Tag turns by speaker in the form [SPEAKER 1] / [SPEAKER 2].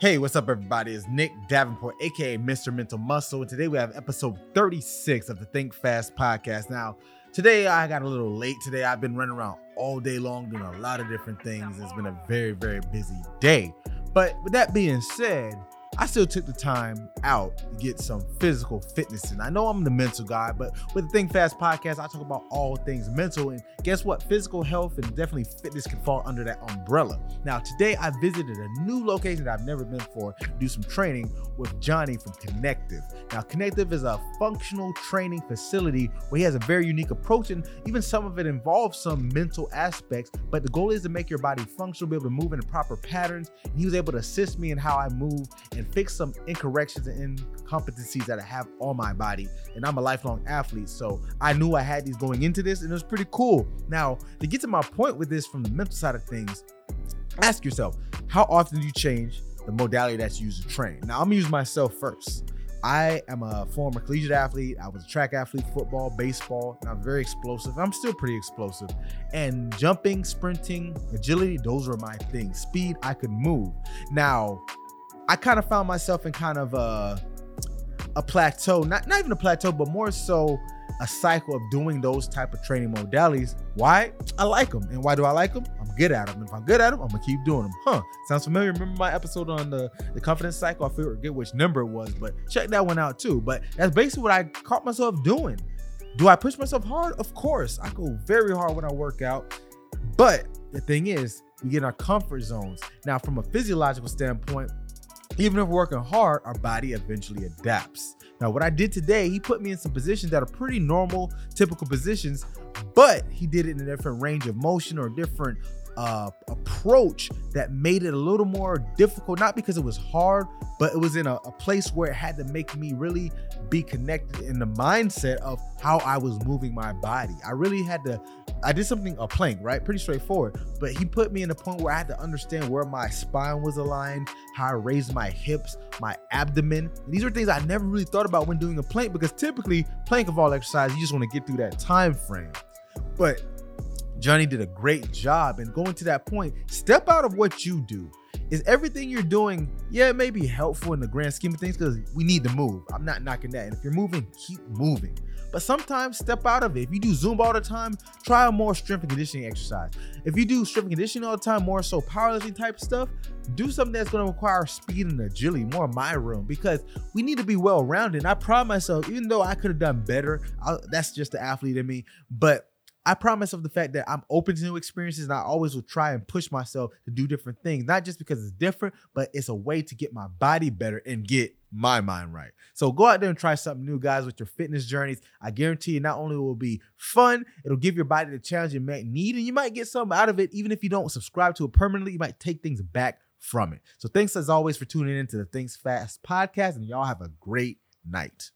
[SPEAKER 1] Hey, what's up, everybody? It's Nick Davenport, aka Mr. Mental Muscle, and today we have episode 36 of the Think Fast podcast. Now, today I got a little late today. I've been running around all day long doing a lot of different things. It's been a very, very busy day. But with that being said, I still took the time out to get some physical fitness in. I know I'm the mental guy, but with the Think Fast podcast, I talk about all things mental. And guess what? Physical health and definitely fitness can fall under that umbrella. Now, today I visited a new location that I've never been for to do some training with Johnny from Connective. Now, Connective is a functional training facility where he has a very unique approach, and even some of it involves some mental aspects. But the goal is to make your body functional, be able to move in proper patterns. And he was able to assist me in how I move and fix some incorrections and incompetencies that I have on my body. And I'm a lifelong athlete, so I knew I had these going into this, and it was pretty cool. Now, to get to my point with this from the mental side of things, ask yourself how often do you change the modality that's used to train? Now, I'm gonna use myself first. I am a former collegiate athlete. I was a track athlete, football, baseball, and I'm very explosive. I'm still pretty explosive. And jumping, sprinting, agility, those were my things. Speed, I could move. Now, I kind of found myself in kind of a, a plateau, not, not even a plateau, but more so a cycle of doing those type of training modalities. Why? I like them. And why do I like them? I'm good at them. If I'm good at them, I'm gonna keep doing them. Huh. Sounds familiar. Remember my episode on the, the confidence cycle? I forget which number it was, but check that one out too. But that's basically what I caught myself doing. Do I push myself hard? Of course. I go very hard when I work out. But the thing is, we get in our comfort zones. Now, from a physiological standpoint, even if we're working hard, our body eventually adapts. Now, what I did today, he put me in some positions that are pretty normal, typical positions, but he did it in a different range of motion or different uh, approach that made it a little more difficult, not because it was hard, but it was in a, a, place where it had to make me really be connected in the mindset of how I was moving my body. I really had to, I did something, a plank, right? Pretty straightforward, but he put me in a point where I had to understand where my spine was aligned, how I raised my hips, my abdomen. These are things I never really thought about when doing a plank because typically, plank of all exercise, you just want to get through that time frame. But Johnny did a great job. And going to that point, step out of what you do. Is everything you're doing, yeah, it may be helpful in the grand scheme of things because we need to move. I'm not knocking that. And if you're moving, keep moving. But sometimes step out of it. If you do Zumba all the time, try a more strength and conditioning exercise. If you do strength and conditioning all the time, more so powerlifting type stuff, do something that's going to require speed and agility, more my room, because we need to be well rounded. I pride myself, even though I could have done better, I, that's just the athlete in me. But I promise of the fact that I'm open to new experiences and I always will try and push myself to do different things, not just because it's different, but it's a way to get my body better and get my mind right. So go out there and try something new, guys, with your fitness journeys. I guarantee you, not only will be fun, it'll give your body the challenge you might need, and you might get something out of it, even if you don't subscribe to it permanently. You might take things back from it. So thanks as always for tuning in to the Think Fast podcast, and y'all have a great night.